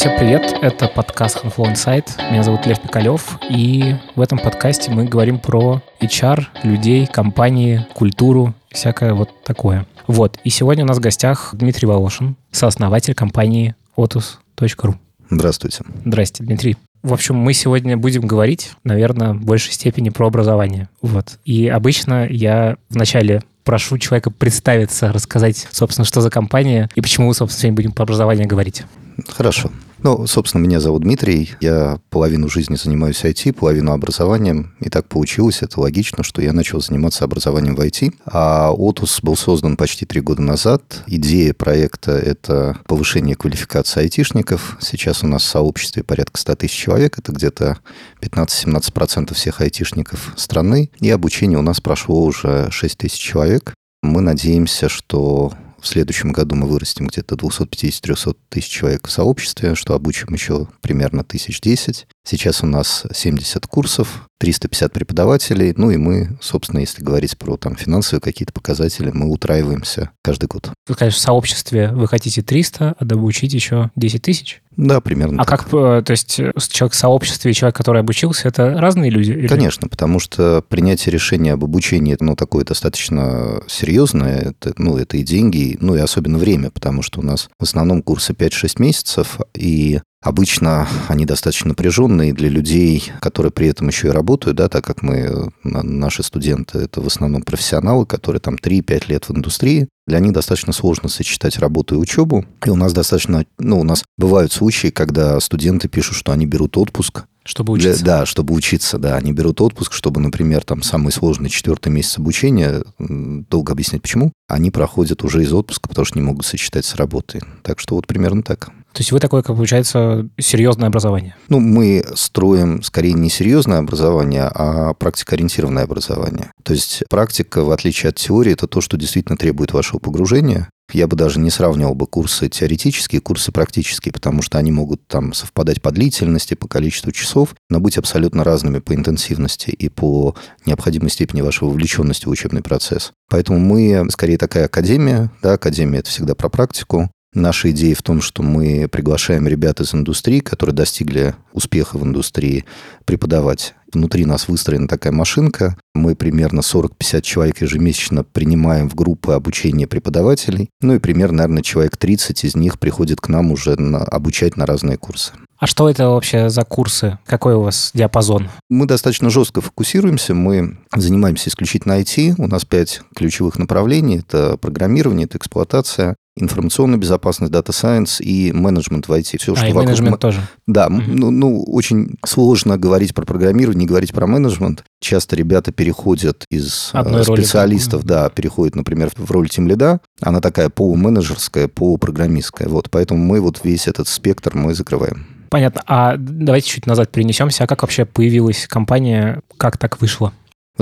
Всем привет, это подкаст Handflow Insight. Меня зовут Лев Пикалев, и в этом подкасте мы говорим про HR, людей, компании, культуру, всякое вот такое. Вот, и сегодня у нас в гостях Дмитрий Волошин, сооснователь компании otus.ru. Здравствуйте. Здрасте, Дмитрий. В общем, мы сегодня будем говорить, наверное, в большей степени про образование. Вот. И обычно я вначале прошу человека представиться, рассказать, собственно, что за компания и почему мы, собственно, сегодня будем про образование говорить. Хорошо. Ну, собственно, меня зовут Дмитрий. Я половину жизни занимаюсь IT, половину образованием. И так получилось, это логично, что я начал заниматься образованием в IT. А Otus был создан почти три года назад. Идея проекта – это повышение квалификации айтишников. Сейчас у нас в сообществе порядка 100 тысяч человек. Это где-то 15-17% всех айтишников страны. И обучение у нас прошло уже 6 тысяч человек. Мы надеемся, что в следующем году мы вырастем где-то 250-300 тысяч человек в сообществе, что обучим еще примерно тысяч десять. Сейчас у нас 70 курсов, 350 преподавателей, ну и мы, собственно, если говорить про там финансовые какие-то показатели, мы утраиваемся каждый год. Вы, конечно, в сообществе вы хотите 300, а обучить еще 10 тысяч? Да, примерно. А так. как, э, то есть э, человек в сообществе и человек, который обучился, это разные люди? Или? Конечно, потому что принятие решения об обучении, ну, такое достаточно серьезное, это, ну, это и деньги, ну, и особенно время, потому что у нас в основном курсы 5-6 месяцев, и Обычно они достаточно напряженные для людей, которые при этом еще и работают, да, так как мы, наши студенты, это в основном профессионалы, которые там 3-5 лет в индустрии. Для них достаточно сложно сочетать работу и учебу. И у нас достаточно, ну, у нас бывают случаи, когда студенты пишут, что они берут отпуск, чтобы учиться. Для, да, чтобы учиться, да. Они берут отпуск, чтобы, например, там самый сложный четвертый месяц обучения, долго объяснять почему, они проходят уже из отпуска, потому что не могут сочетать с работой. Так что вот примерно так. То есть вы такое, как получается, серьезное образование? Ну, мы строим скорее не серьезное образование, а практикоориентированное образование. То есть практика, в отличие от теории, это то, что действительно требует вашего погружения. Я бы даже не сравнивал бы курсы теоретические, курсы практические, потому что они могут там совпадать по длительности, по количеству часов, но быть абсолютно разными по интенсивности и по необходимой степени вашей вовлеченности в учебный процесс. Поэтому мы скорее такая академия, да, академия это всегда про практику, Наша идея в том, что мы приглашаем ребят из индустрии, которые достигли успеха в индустрии, преподавать. Внутри нас выстроена такая машинка. Мы примерно 40-50 человек ежемесячно принимаем в группы обучения преподавателей. Ну и примерно, наверное, человек 30 из них приходит к нам уже на, обучать на разные курсы. А что это вообще за курсы? Какой у вас диапазон? Мы достаточно жестко фокусируемся. Мы занимаемся исключительно IT. У нас пять ключевых направлений. Это программирование, это эксплуатация, информационная безопасность, дата сайенс и менеджмент в IT. Все, а, что и вокруг... менеджмент тоже. Да, угу. ну, ну, очень сложно говорить про программирование, не говорить про менеджмент. Часто ребята переходят из Одной специалистов, роли, да. переходят, например, в роль тем лида. Она такая полуменеджерская, полупрограммистская. Вот, поэтому мы вот весь этот спектр мы закрываем. Понятно. А давайте чуть назад перенесемся. А как вообще появилась компания? Как так вышло?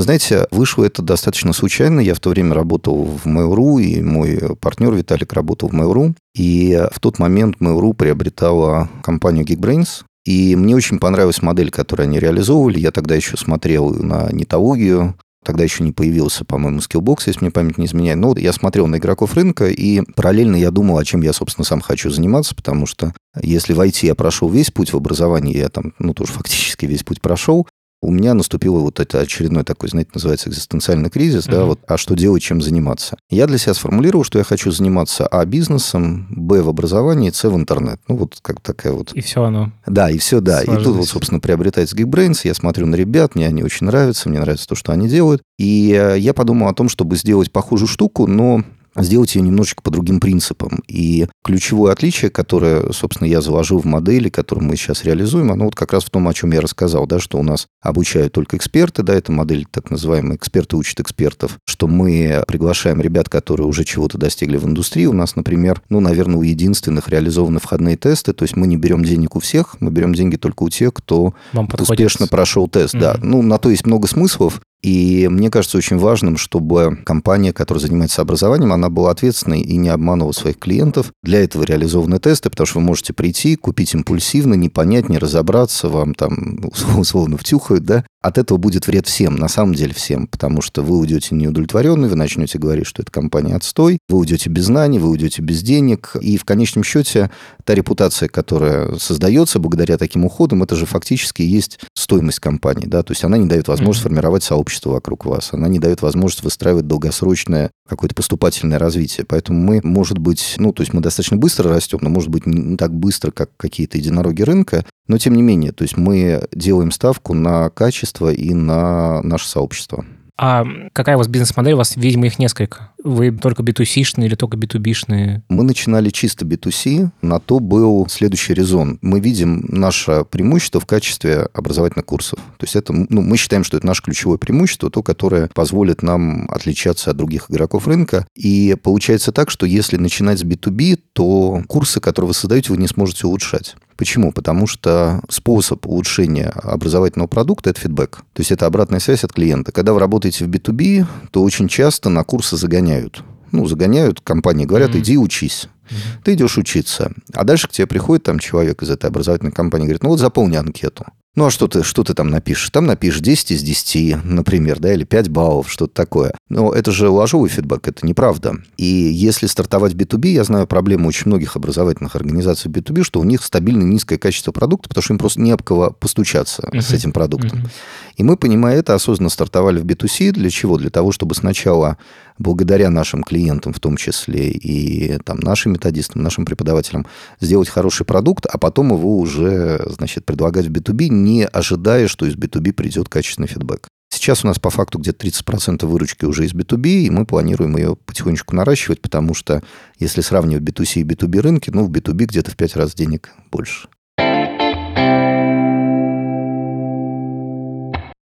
Знаете, вышло это достаточно случайно. Я в то время работал в Mail.ru, и мой партнер Виталик работал в Mail.ru. И в тот момент Mail.ru приобретала компанию Geekbrains, и мне очень понравилась модель, которую они реализовывали. Я тогда еще смотрел на нетологию, Тогда еще не появился, по-моему, Skillbox, если мне память не изменяет. Но я смотрел на игроков рынка, и параллельно я думал, о чем я, собственно, сам хочу заниматься, потому что если в IT я прошел весь путь в образовании, я там, ну, тоже фактически весь путь прошел, у меня наступил вот это очередной такой, знаете, называется экзистенциальный кризис, uh-huh. да, вот, а что делать, чем заниматься. Я для себя сформулировал, что я хочу заниматься А бизнесом, Б в образовании, С в интернет. Ну, вот как такая вот... И все оно. Да, и все, да. Сложилось. И тут вот, собственно, приобретается Geekbrains, я смотрю на ребят, мне они очень нравятся, мне нравится то, что они делают. И э, я подумал о том, чтобы сделать похожую штуку, но сделать ее немножечко по другим принципам. И ключевое отличие, которое, собственно, я заложил в модели, которую мы сейчас реализуем, оно вот как раз в том, о чем я рассказал, да, что у нас обучают только эксперты, да, это модель так называемая «эксперты учат экспертов», что мы приглашаем ребят, которые уже чего-то достигли в индустрии. У нас, например, ну, наверное, у единственных реализованы входные тесты, то есть мы не берем денег у всех, мы берем деньги только у тех, кто Вам успешно прошел тест. Mm-hmm. Да, ну, на то есть много смыслов. И мне кажется очень важным, чтобы компания, которая занимается образованием, она была ответственной и не обманывала своих клиентов. Для этого реализованы тесты, потому что вы можете прийти, купить импульсивно, не понять, не разобраться, вам там условно втюхают, да, от этого будет вред всем, на самом деле всем, потому что вы уйдете неудовлетворенный, вы начнете говорить, что эта компания отстой, вы уйдете без знаний, вы уйдете без денег, и в конечном счете та репутация, которая создается благодаря таким уходам, это же фактически есть стоимость компании, да, то есть она не дает возможность mm-hmm. формировать сообщество вокруг вас, она не дает возможность выстраивать долгосрочное какое-то поступательное развитие, поэтому мы, может быть, ну, то есть мы достаточно быстро растем, но, может быть, не так быстро, как какие-то единороги рынка, но тем не менее, то есть мы делаем ставку на качество и на наше сообщество. А какая у вас бизнес-модель? У вас, видимо, их несколько. Вы только B2C-шные или только B2B-шные? Мы начинали чисто B2C. На то был следующий резон. Мы видим наше преимущество в качестве образовательных курсов. То есть это, ну, мы считаем, что это наше ключевое преимущество, то, которое позволит нам отличаться от других игроков рынка. И получается так, что если начинать с B2B, то курсы, которые вы создаете, вы не сможете улучшать. Почему? Потому что способ улучшения образовательного продукта – это фидбэк. То есть это обратная связь от клиента. Когда вы работаете в B2B, то очень часто на курсы загоняют. Ну, загоняют компании, говорят, mm-hmm. иди учись. Mm-hmm. Ты идешь учиться. А дальше к тебе приходит там человек из этой образовательной компании, говорит, ну вот заполни анкету. Ну, а что ты, что ты там напишешь? Там напишешь 10 из 10, например, да, или 5 баллов, что-то такое. Но это же ложовый фидбэк, это неправда. И если стартовать B2B, я знаю проблему очень многих образовательных организаций B2B, что у них стабильно низкое качество продукта, потому что им просто не об кого постучаться uh-huh. с этим продуктом. Uh-huh. И мы, понимая это, осознанно стартовали в B2C. Для чего? Для того, чтобы сначала, благодаря нашим клиентам, в том числе и там, нашим методистам, нашим преподавателям, сделать хороший продукт, а потом его уже, значит, предлагать в B2B, не ожидая, что из B2B придет качественный фидбэк. Сейчас у нас по факту где-то 30% выручки уже из B2B, и мы планируем ее потихонечку наращивать, потому что если сравнивать B2C и B2B рынки, ну, в B2B где-то в 5 раз денег больше.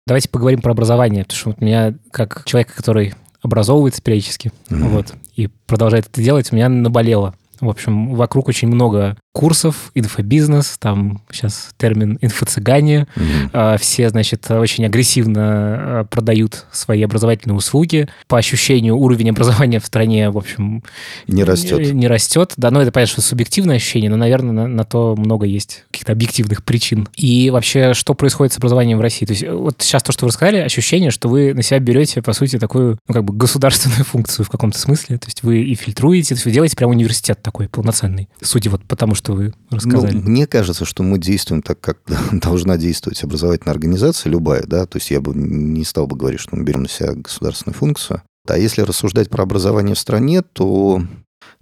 Давайте поговорим про образование, потому что вот меня, как человека, который образовывается периодически, mm-hmm. вот, и продолжает это делать, у меня наболело. В общем, вокруг очень много курсов, инфобизнес, там сейчас термин инфо-цыгане. Mm-hmm. Все, значит, очень агрессивно а, продают свои образовательные услуги. По ощущению, уровень образования в стране, в общем... Не растет. Не, не растет. Да, ну это, понятно, что субъективное ощущение, но, наверное, на, на то много есть каких-то объективных причин. И вообще, что происходит с образованием в России? То есть вот сейчас то, что вы рассказали, ощущение, что вы на себя берете, по сути, такую, ну, как бы государственную функцию в каком-то смысле. То есть вы и фильтруете, то есть вы делаете прям университет такой полноценный. Судя вот потому, что вы рассказали. Ну, мне кажется, что мы действуем так, как должна действовать образовательная организация, любая, да, то есть я бы не стал бы говорить, что мы берем на себя государственную функцию. А если рассуждать про образование в стране, то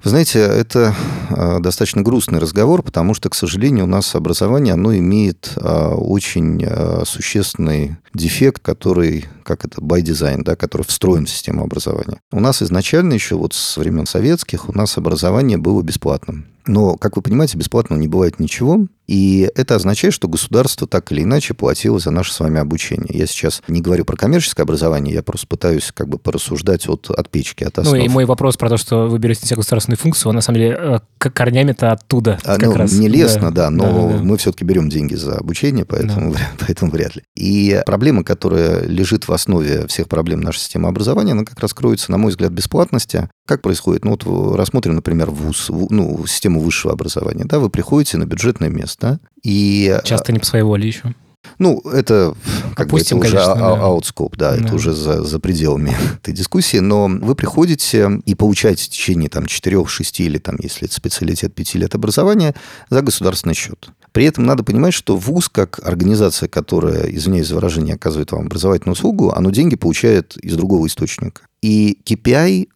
вы знаете, это а, достаточно грустный разговор, потому что, к сожалению, у нас образование, оно имеет а, очень а, существенный дефект, который, как это, by design, да, который встроен в систему образования. У нас изначально еще вот с времен советских у нас образование было бесплатным. Но, как вы понимаете, бесплатного не бывает ничего. И это означает, что государство так или иначе платило за наше с вами обучение. Я сейчас не говорю про коммерческое образование, я просто пытаюсь как бы порассуждать от, от печки, от основ. Ну и мой вопрос про то, что вы берете на себя государственную функцию, он на самом деле э, корнями-то оттуда а, как ну, раз. Не лестно, да, да но да, да. мы все-таки берем деньги за обучение, поэтому, да. поэтому вряд ли. И проблема, которая лежит в основе всех проблем нашей системы образования, она как раз кроется, на мой взгляд, бесплатности. Как происходит? Ну вот рассмотрим, например, ВУЗ, ну, систему высшего образования. Да, вы приходите на бюджетное место, и... Часто не по своей воле еще. Ну, это как Опустим, бы это уже конечно, аутскоп, да, да, это уже за, за пределами этой дискуссии, но вы приходите и получаете в течение там 4, 6 или там, если это специалитет 5 лет образования за государственный счет. При этом надо понимать, что ВУЗ, как организация, которая, извиняюсь за выражение, оказывает вам образовательную услугу, оно деньги получает из другого источника. И KPI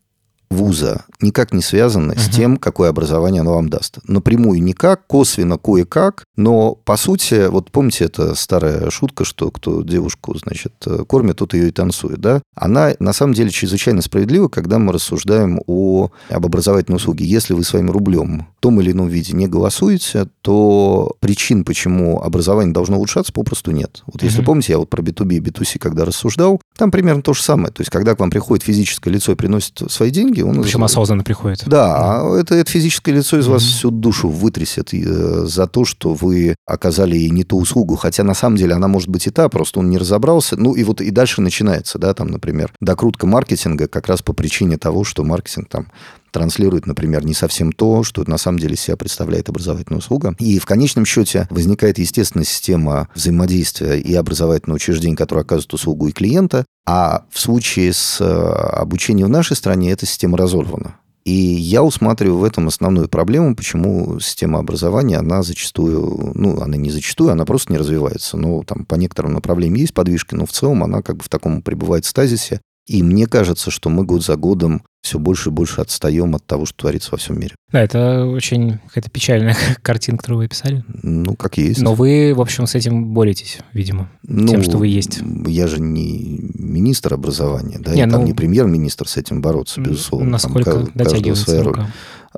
вуза никак не связаны uh-huh. с тем, какое образование оно вам даст. Напрямую никак, косвенно кое-как, но по сути, вот помните, это старая шутка, что кто девушку, значит, кормит, тот ее и танцует, да? Она на самом деле чрезвычайно справедлива, когда мы рассуждаем о, об образовательной услуге. Если вы своим рублем в том или ином виде не голосуете, то причин, почему образование должно улучшаться, попросту нет. Вот uh-huh. если помните, я вот про B2B и B2C когда рассуждал, там примерно то же самое. То есть, когда к вам приходит физическое лицо и приносит свои деньги, деньги. Он Причем осознанно приходит. Да, да. Это, это физическое лицо из mm-hmm. вас всю душу вытрясет э, за то, что вы оказали ей не ту услугу. Хотя на самом деле она может быть и та, просто он не разобрался. Ну и вот и дальше начинается, да, там, например, докрутка маркетинга как раз по причине того, что маркетинг там транслирует, например, не совсем то, что на самом деле себя представляет образовательная услуга. И в конечном счете возникает естественная система взаимодействия и образовательного учреждения, которое оказывает услугу и клиента, а в случае с э, обучением в нашей стране эта система разорвана. И я усматриваю в этом основную проблему, почему система образования, она зачастую, ну, она не зачастую, она просто не развивается. Ну, там по некоторым направлениям есть подвижки, но в целом она как бы в таком пребывает стазисе, и мне кажется, что мы год за годом все больше и больше отстаем от того, что творится во всем мире. Да, это очень какая-то печальная картина, которую вы описали. Ну, как есть. Но вы, в общем, с этим боретесь, видимо, ну, тем, что вы есть. Я же не министр образования, да, не, я ну, там не премьер-министр с этим бороться, безусловно. Насколько там, дотягивается своя роль.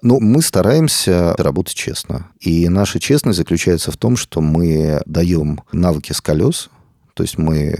Ну, мы стараемся работать честно. И наша честность заключается в том, что мы даем навыки с колес, то есть мы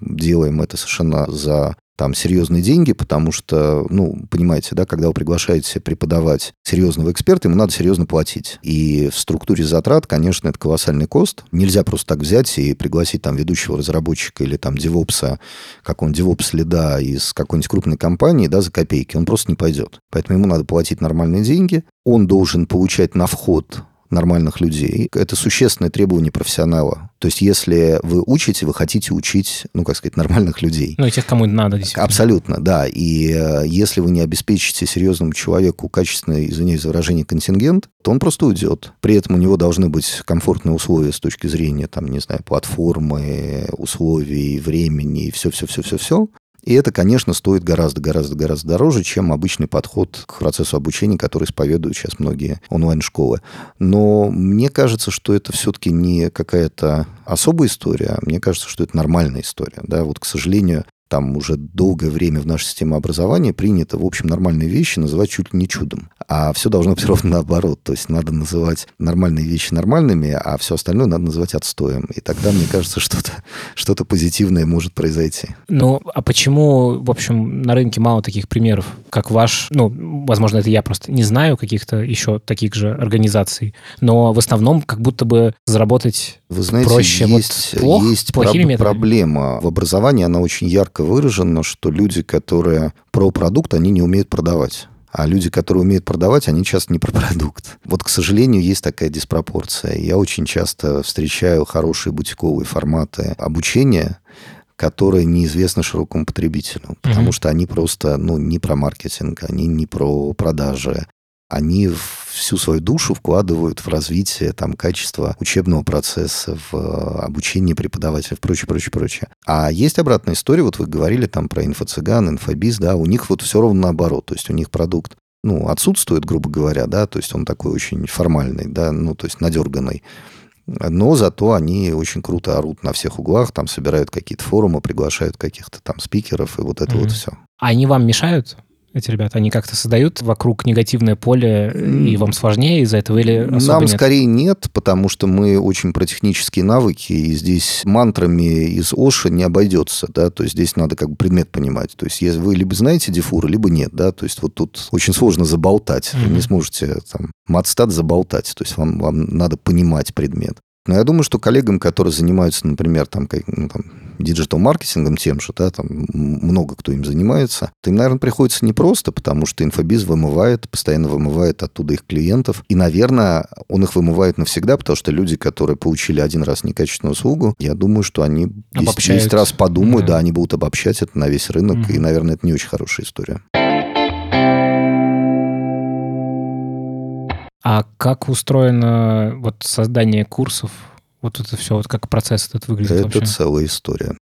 делаем это совершенно за там серьезные деньги, потому что, ну, понимаете, да, когда вы приглашаете преподавать серьезного эксперта, ему надо серьезно платить. И в структуре затрат, конечно, это колоссальный кост. Нельзя просто так взять и пригласить там ведущего разработчика или там девопса, какого-нибудь девопс лида из какой-нибудь крупной компании, да, за копейки. Он просто не пойдет. Поэтому ему надо платить нормальные деньги. Он должен получать на вход нормальных людей. Это существенное требование профессионала. То есть, если вы учите, вы хотите учить, ну, как сказать, нормальных людей. Ну, и тех, кому надо, действительно. Абсолютно, да. И э, если вы не обеспечите серьезному человеку качественный, извиняюсь за выражение, контингент, то он просто уйдет. При этом у него должны быть комфортные условия с точки зрения, там, не знаю, платформы, условий, времени и все-все-все-все-все. И это, конечно, стоит гораздо-гораздо-гораздо дороже, чем обычный подход к процессу обучения, который исповедуют сейчас многие онлайн-школы. Но мне кажется, что это все-таки не какая-то особая история, а мне кажется, что это нормальная история. Да? Вот, к сожалению, там уже долгое время в нашей системе образования принято, в общем, нормальные вещи называть чуть ли не чудом. А все должно быть ровно наоборот. То есть надо называть нормальные вещи нормальными, а все остальное надо называть отстоем. И тогда, мне кажется, что-то что позитивное может произойти. Ну, а почему, в общем, на рынке мало таких примеров, как ваш? Ну, возможно, это я просто не знаю каких-то еще таких же организаций, но в основном как будто бы заработать Вы знаете, проще. Есть, вот плох, есть проб- проблема. В образовании она очень ярко выражено, что люди, которые про продукт, они не умеют продавать. А люди, которые умеют продавать, они часто не про продукт. Вот, к сожалению, есть такая диспропорция. Я очень часто встречаю хорошие бутиковые форматы обучения, которые неизвестны широкому потребителю, потому mm-hmm. что они просто, ну, не про маркетинг, они не про продажи, они всю свою душу вкладывают в развитие там, качества учебного процесса, в э, обучение преподавателей, в прочее, прочее, прочее. А есть обратная история, вот вы говорили там про инфо-цыган, инфобиз, да, у них вот все ровно наоборот, то есть у них продукт ну, отсутствует, грубо говоря, да, то есть он такой очень формальный, да, ну, то есть надерганный. Но зато они очень круто орут на всех углах, там собирают какие-то форумы, приглашают каких-то там спикеров, и вот это mm-hmm. вот все. А они вам мешают? Эти ребята? Они как-то создают вокруг негативное поле, и вам сложнее из-за этого или особо Нам нет? скорее нет, потому что мы очень про технические навыки, и здесь мантрами из Оша не обойдется, да, то есть здесь надо как бы предмет понимать. То есть вы либо знаете дефуры, либо нет, да, то есть вот тут очень сложно заболтать, mm-hmm. вы не сможете там матстат заболтать, то есть вам, вам надо понимать предмет. Но я думаю, что коллегам, которые занимаются, например, там, ну, там диджитал-маркетингом тем же, да, там много кто им занимается, то им, наверное, приходится непросто, потому что инфобиз вымывает, постоянно вымывает оттуда их клиентов. И, наверное, он их вымывает навсегда, потому что люди, которые получили один раз некачественную услугу, я думаю, что они 10, 10 раз подумают, да. да, они будут обобщать это на весь рынок, mm-hmm. и, наверное, это не очень хорошая история. А как устроено вот создание курсов вот это все, вот как процесс этот выглядит Это вообще? целая история.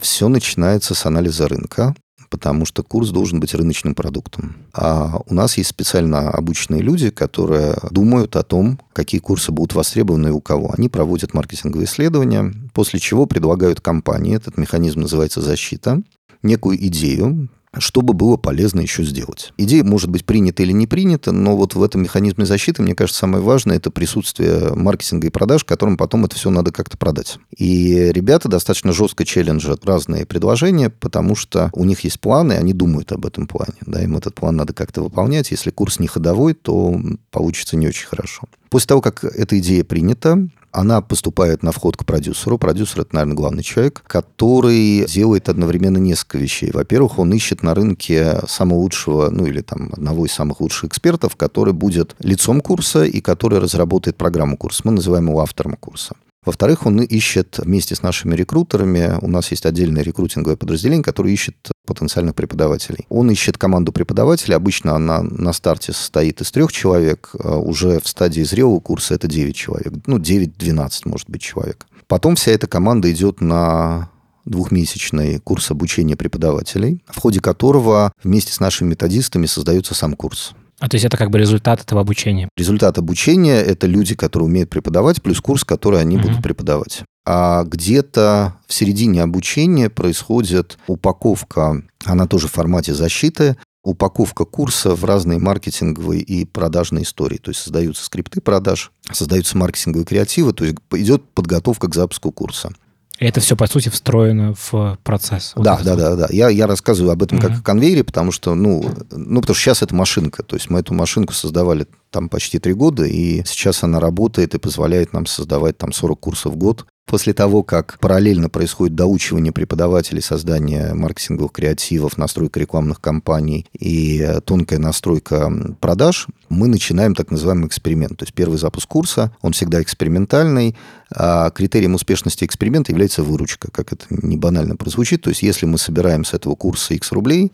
Все начинается с анализа рынка, потому что курс должен быть рыночным продуктом. А у нас есть специально обученные люди, которые думают о том, какие курсы будут востребованы и у кого. Они проводят маркетинговые исследования, после чего предлагают компании, этот механизм называется защита, некую идею, чтобы было полезно еще сделать. Идея может быть принята или не принята, но вот в этом механизме защиты, мне кажется, самое важное – это присутствие маркетинга и продаж, которым потом это все надо как-то продать. И ребята достаточно жестко челленджат разные предложения, потому что у них есть планы, они думают об этом плане. Да, им этот план надо как-то выполнять. Если курс не ходовой, то получится не очень хорошо. После того, как эта идея принята, Она поступает на вход к продюсеру. Продюсер – это, наверное, главный человек, который делает одновременно несколько вещей. Во-первых, он ищет на рынке самого лучшего, ну или там одного из самых лучших экспертов, который будет лицом курса и который разработает программу курса. Мы называем его автором курса. Во-вторых, он ищет вместе с нашими рекрутерами, у нас есть отдельное рекрутинговое подразделение, которое ищет потенциальных преподавателей. Он ищет команду преподавателей, обычно она на старте состоит из трех человек, а уже в стадии зрелого курса это 9 человек, ну 9-12 может быть человек. Потом вся эта команда идет на двухмесячный курс обучения преподавателей, в ходе которого вместе с нашими методистами создается сам курс. А то есть это как бы результат этого обучения? Результат обучения – это люди, которые умеют преподавать, плюс курс, который они угу. будут преподавать. А где-то в середине обучения происходит упаковка, она тоже в формате защиты, упаковка курса в разные маркетинговые и продажные истории. То есть создаются скрипты продаж, создаются маркетинговые креативы, то есть идет подготовка к запуску курса. Это все, по сути, встроено в процесс. Вот да, да, да, да. Я, я рассказываю об этом mm-hmm. как о конвейере, потому что, ну, ну, потому что сейчас это машинка. То есть мы эту машинку создавали там почти три года, и сейчас она работает и позволяет нам создавать там 40 курсов в год. После того, как параллельно происходит доучивание преподавателей, создание маркетинговых креативов, настройка рекламных кампаний и тонкая настройка продаж, мы начинаем так называемый эксперимент. То есть первый запуск курса, он всегда экспериментальный, а критерием успешности эксперимента является выручка, как это не банально прозвучит. То есть если мы собираем с этого курса X рублей,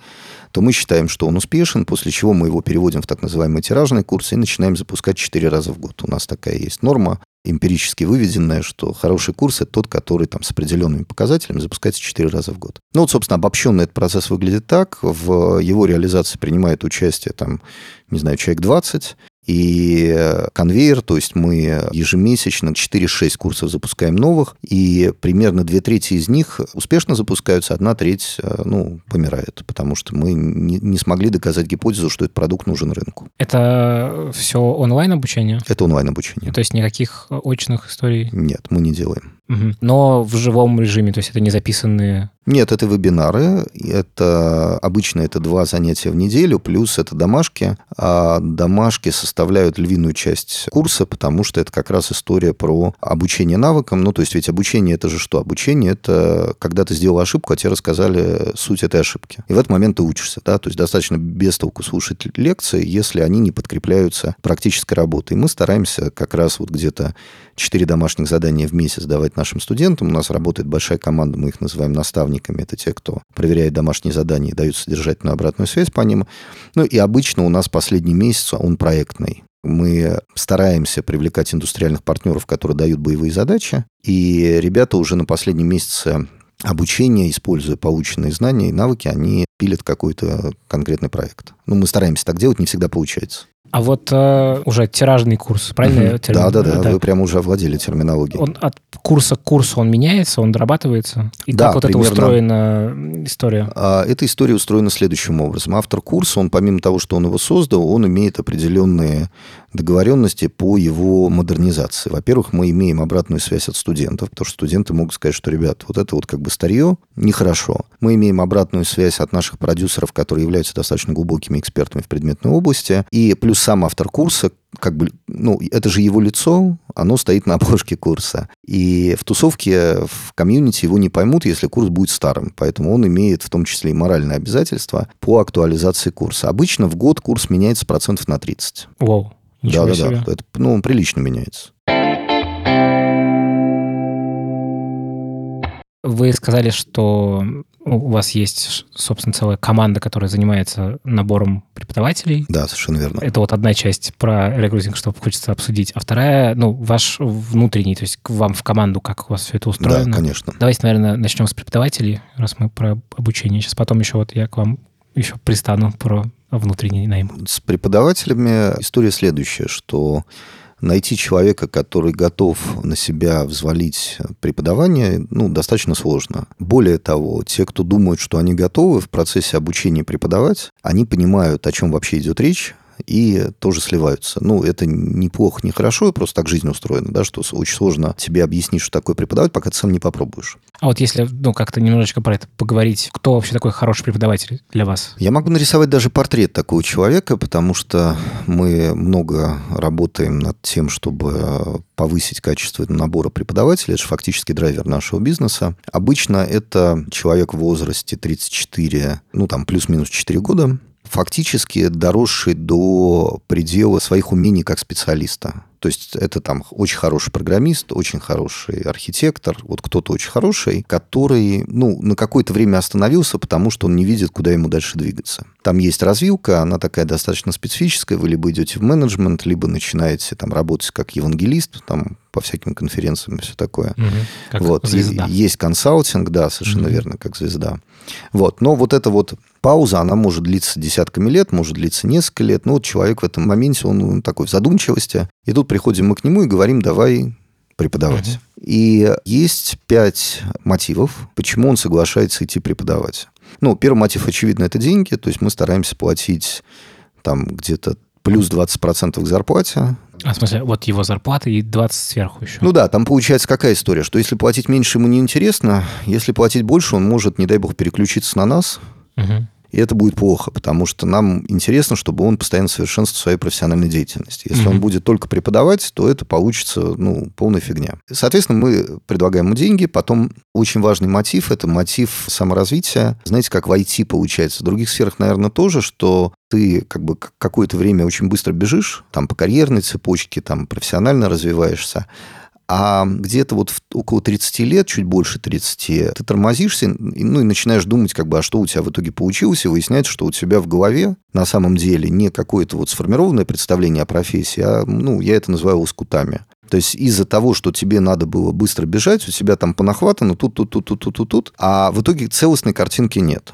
то мы считаем, что он успешен, после чего мы его переводим в так называемый тиражный курс и начинаем запускать 4 раза в год. У нас такая есть норма эмпирически выведенное, что хороший курс – это тот, который там с определенными показателями запускается 4 раза в год. Ну вот, собственно, обобщенно этот процесс выглядит так. В его реализации принимает участие, там, не знаю, человек 20, и конвейер, то есть мы ежемесячно 4-6 курсов запускаем новых, и примерно две трети из них успешно запускаются, одна треть э, ну, помирает, потому что мы не, не смогли доказать гипотезу, что этот продукт нужен рынку. Это все онлайн-обучение? Это онлайн-обучение. То есть никаких очных историй? Нет, мы не делаем. Угу. Но в живом режиме, то есть это не записанные нет, это вебинары. Это обычно это два занятия в неделю, плюс это домашки. А домашки составляют львиную часть курса, потому что это как раз история про обучение навыкам. Ну, то есть ведь обучение это же что? Обучение это когда ты сделал ошибку, а тебе рассказали суть этой ошибки. И в этот момент ты учишься, да, то есть достаточно без толку слушать лекции, если они не подкрепляются практической работой. И мы стараемся как раз вот где-то 4 домашних задания в месяц давать нашим студентам. У нас работает большая команда, мы их называем наставниками. Это те, кто проверяет домашние задания и дают содержательную обратную связь по ним. Ну и обычно у нас последний месяц, он проектный. Мы стараемся привлекать индустриальных партнеров, которые дают боевые задачи, и ребята уже на последнем месяце обучения, используя полученные знания и навыки, они пилят какой-то конкретный проект. Ну, мы стараемся так делать, не всегда получается. А вот э, уже тиражный курс, правильно? Угу. Да, да, да, Вы прямо уже овладели терминологией. Он от курса к курсу он меняется, он дорабатывается? И да, как вот примерно, это устроена история? А, эта история устроена следующим образом. Автор курса, он помимо того, что он его создал, он имеет определенные договоренности по его модернизации. Во-первых, мы имеем обратную связь от студентов, потому что студенты могут сказать, что, ребят, вот это вот как бы старье, нехорошо. Мы имеем обратную связь от наших продюсеров, которые являются достаточно глубокими экспертами в предметной области. И плюс сам автор курса, как бы, ну, это же его лицо, оно стоит на обложке курса. И в тусовке, в комьюнити его не поймут, если курс будет старым. Поэтому он имеет в том числе и моральное обязательство по актуализации курса. Обычно в год курс меняется процентов на 30. Вау. Ничего да, себе. да, да. Это, ну, он прилично меняется. Вы сказали, что у вас есть, собственно, целая команда, которая занимается набором преподавателей. Да, совершенно верно. Это вот одна часть про рекрутинг, что хочется обсудить. А вторая, ну, ваш внутренний, то есть к вам в команду, как у вас все это устроено. Да, конечно. Давайте, наверное, начнем с преподавателей, раз мы про обучение. Сейчас потом еще вот я к вам еще пристану про внутренний найм. С преподавателями история следующая, что найти человека, который готов на себя взвалить преподавание, ну, достаточно сложно. Более того, те, кто думают, что они готовы в процессе обучения преподавать, они понимают, о чем вообще идет речь, и тоже сливаются. Ну, это неплохо, не хорошо, просто так жизнь устроена, да, что очень сложно тебе объяснить, что такое преподавать, пока ты сам не попробуешь. А вот если, ну, как-то немножечко про это поговорить, кто вообще такой хороший преподаватель для вас? Я могу нарисовать даже портрет такого человека, потому что мы много работаем над тем, чтобы повысить качество набора преподавателей. Это же фактически драйвер нашего бизнеса. Обычно это человек в возрасте 34, ну, там, плюс-минус 4 года, фактически доросший до предела своих умений как специалиста. То есть это там очень хороший программист, очень хороший архитектор, вот кто-то очень хороший, который, ну, на какое-то время остановился, потому что он не видит, куда ему дальше двигаться. Там есть развилка, она такая достаточно специфическая. Вы либо идете в менеджмент, либо начинаете там работать как евангелист, там по всяким конференциям и все такое. Угу, как вот. звезда. Есть консалтинг, да, совершенно угу. верно, как звезда. Вот. Но вот эта вот пауза, она может длиться десятками лет, может длиться несколько лет. Ну, вот человек в этом моменте, он, он такой в задумчивости. И тут приходим мы к нему и говорим, давай преподавать. Угу. И есть пять мотивов, почему он соглашается идти преподавать. Ну, первый мотив, очевидно, это деньги. То есть мы стараемся платить там где-то плюс 20% к зарплате. А в смысле, вот его зарплата и 20 сверху еще? Ну да, там получается какая история, что если платить меньше, ему не интересно, если платить больше, он может, не дай бог, переключиться на нас. Угу. И это будет плохо, потому что нам интересно, чтобы он постоянно совершенствовал своей профессиональной деятельности. Если mm-hmm. он будет только преподавать, то это получится ну, полная фигня. Соответственно, мы предлагаем ему деньги. Потом очень важный мотив – это мотив саморазвития. Знаете, как в IT получается. В других сферах, наверное, тоже, что ты как бы какое-то время очень быстро бежишь, там по карьерной цепочке, там профессионально развиваешься, а где-то вот около 30 лет, чуть больше 30, ты тормозишься, ну и начинаешь думать, как бы, а что у тебя в итоге получилось, и выясняется, что у тебя в голове на самом деле не какое-то вот сформированное представление о профессии, а, ну, я это называю лоскутами. То есть из-за того, что тебе надо было быстро бежать, у тебя там понахватано тут, тут, тут, тут, тут, тут, тут, а в итоге целостной картинки нет.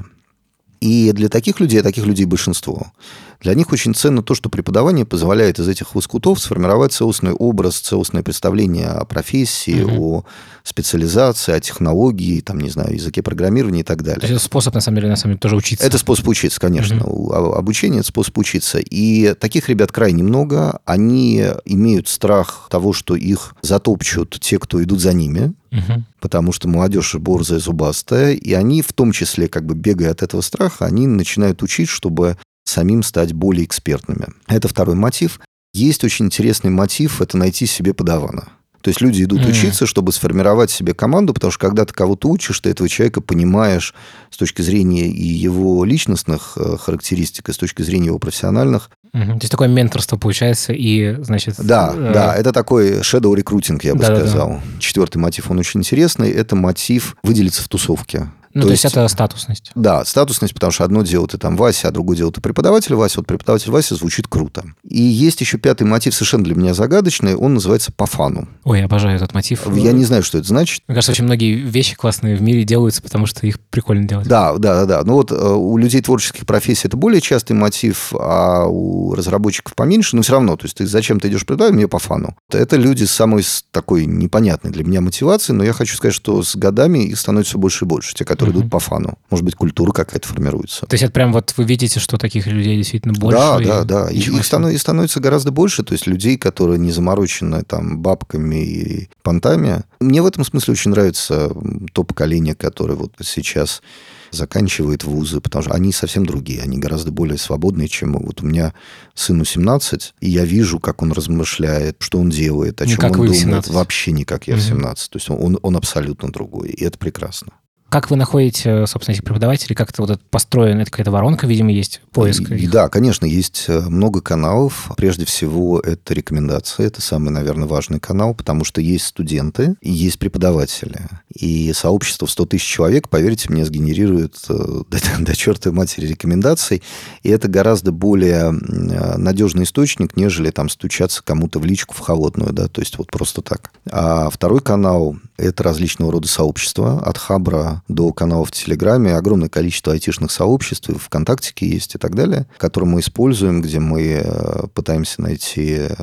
И для таких людей, а таких людей большинство, для них очень ценно то, что преподавание позволяет из этих лоскутов сформировать целостный образ, целостное представление о профессии, угу. о специализации, о технологии, там, не знаю, языке программирования и так далее. Это способ, на самом деле, на самом деле, тоже учиться. Это способ учиться, конечно. Угу. Обучение – это способ учиться. И таких ребят крайне много. Они имеют страх того, что их затопчут те, кто идут за ними. Угу. Потому что молодежь борзая, зубастая, и они в том числе, как бы бегая от этого страха, они начинают учить, чтобы самим стать более экспертными. Это второй мотив. Есть очень интересный мотив – это найти себе подавана. То есть люди идут mm. учиться, чтобы сформировать себе команду, потому что когда ты кого-то учишь, ты этого человека понимаешь с точки зрения и его личностных э, характеристик, и с точки зрения его профессиональных. Mm-hmm. То есть такое менторство получается и, значит... Да, э... да, это такой shadow рекрутинг, я бы да, сказал. Да, да. Четвертый мотив, он очень интересный, это мотив выделиться в тусовке. Ну, то, то есть, есть это статусность. Да, статусность, потому что одно дело ты там Вася, а другое дело ты преподаватель Вася. Вот преподаватель Вася звучит круто. И есть еще пятый мотив, совершенно для меня загадочный, он называется по фану. Ой, обожаю этот мотив. Я не знаю, что это значит. Мне кажется, очень многие вещи классные в мире делаются, потому что их прикольно делать. Да, да, да. Ну вот э, у людей творческих профессий это более частый мотив, а у разработчиков поменьше, но все равно. То есть ты зачем ты идешь преподавать? Мне по фану. Это люди с самой такой непонятной для меня мотивацией, но я хочу сказать, что с годами их становится все больше и больше, те, которые угу. идут по фану. Может быть, культура какая-то формируется. То есть это прям вот вы видите, что таких людей действительно больше? Да, и... да, да. И их становится, становится гораздо больше. То есть людей, которые не заморочены там бабками и понтами. Мне в этом смысле очень нравится то поколение, которое вот сейчас заканчивает вузы, потому что они совсем другие, они гораздо более свободные, чем мы. Вот у меня сыну 17, и я вижу, как он размышляет, что он делает, о чем он думает. 17. Вообще не как я угу. в 17. То есть он, он абсолютно другой, и это прекрасно. Как вы находите, собственно, этих преподавателей? Как это вот это построено? Это какая-то воронка, видимо, есть, поиск? И, да, конечно, есть э, много каналов. Прежде всего, это рекомендации. Это самый, наверное, важный канал, потому что есть студенты и есть преподаватели. И сообщество в 100 тысяч человек, поверьте мне, сгенерирует э, до, до чертовой матери рекомендаций. И это гораздо более э, надежный источник, нежели там стучаться кому-то в личку в холодную, да, то есть вот просто так. А второй канал – это различного рода сообщества, от Хабра до каналов в Телеграме, огромное количество айтишных сообществ, и ВКонтакте есть и так далее, которые мы используем, где мы э, пытаемся найти э,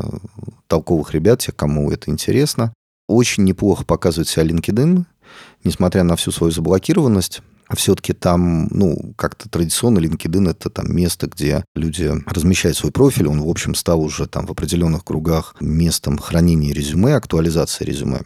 толковых ребят, тех, кому это интересно. Очень неплохо показывает себя LinkedIn, несмотря на всю свою заблокированность. все-таки там, ну, как-то традиционно LinkedIn это там место, где люди размещают свой профиль, он, в общем, стал уже там в определенных кругах местом хранения резюме, актуализации резюме.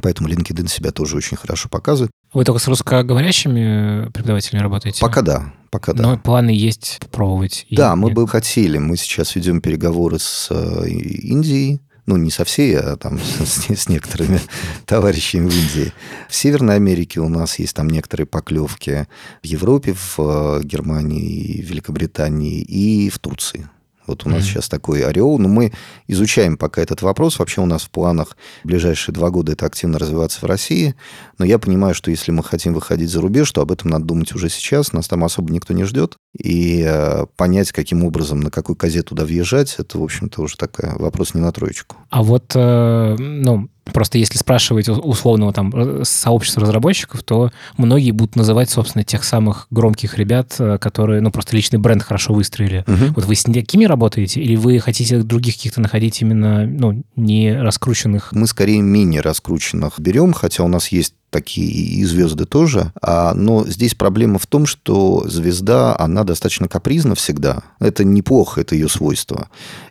Поэтому LinkedIn себя тоже очень хорошо показывает. Вы только с русскоговорящими преподавателями работаете? Пока да. Пока да. Но планы есть попробовать? Да, мы бы хотели. Мы сейчас ведем переговоры с э, Индией, ну, не со всей, а там с, с некоторыми товарищами в Индии. В Северной Америке у нас есть там некоторые поклевки. В Европе, в э, Германии, Великобритании и в Турции. Вот у нас mm-hmm. сейчас такой ореол, но мы изучаем пока этот вопрос. Вообще у нас в планах в ближайшие два года это активно развиваться в России. Но я понимаю, что если мы хотим выходить за рубеж, то об этом надо думать уже сейчас. Нас там особо никто не ждет. И э, понять, каким образом, на какой козе туда въезжать, это, в общем-то, уже такой вопрос не на троечку. А вот, э, ну, Просто если спрашивать условного там э, сообщества разработчиков, то многие будут называть, собственно, тех самых громких ребят, э, которые, ну, просто личный бренд хорошо выстроили. Угу. Вот вы с такими работаете, или вы хотите других каких-то находить именно, ну, не раскрученных? Мы скорее менее раскрученных берем, хотя у нас есть такие и звезды тоже. А, но здесь проблема в том, что звезда, она достаточно капризна всегда. Это неплохо, это ее свойство.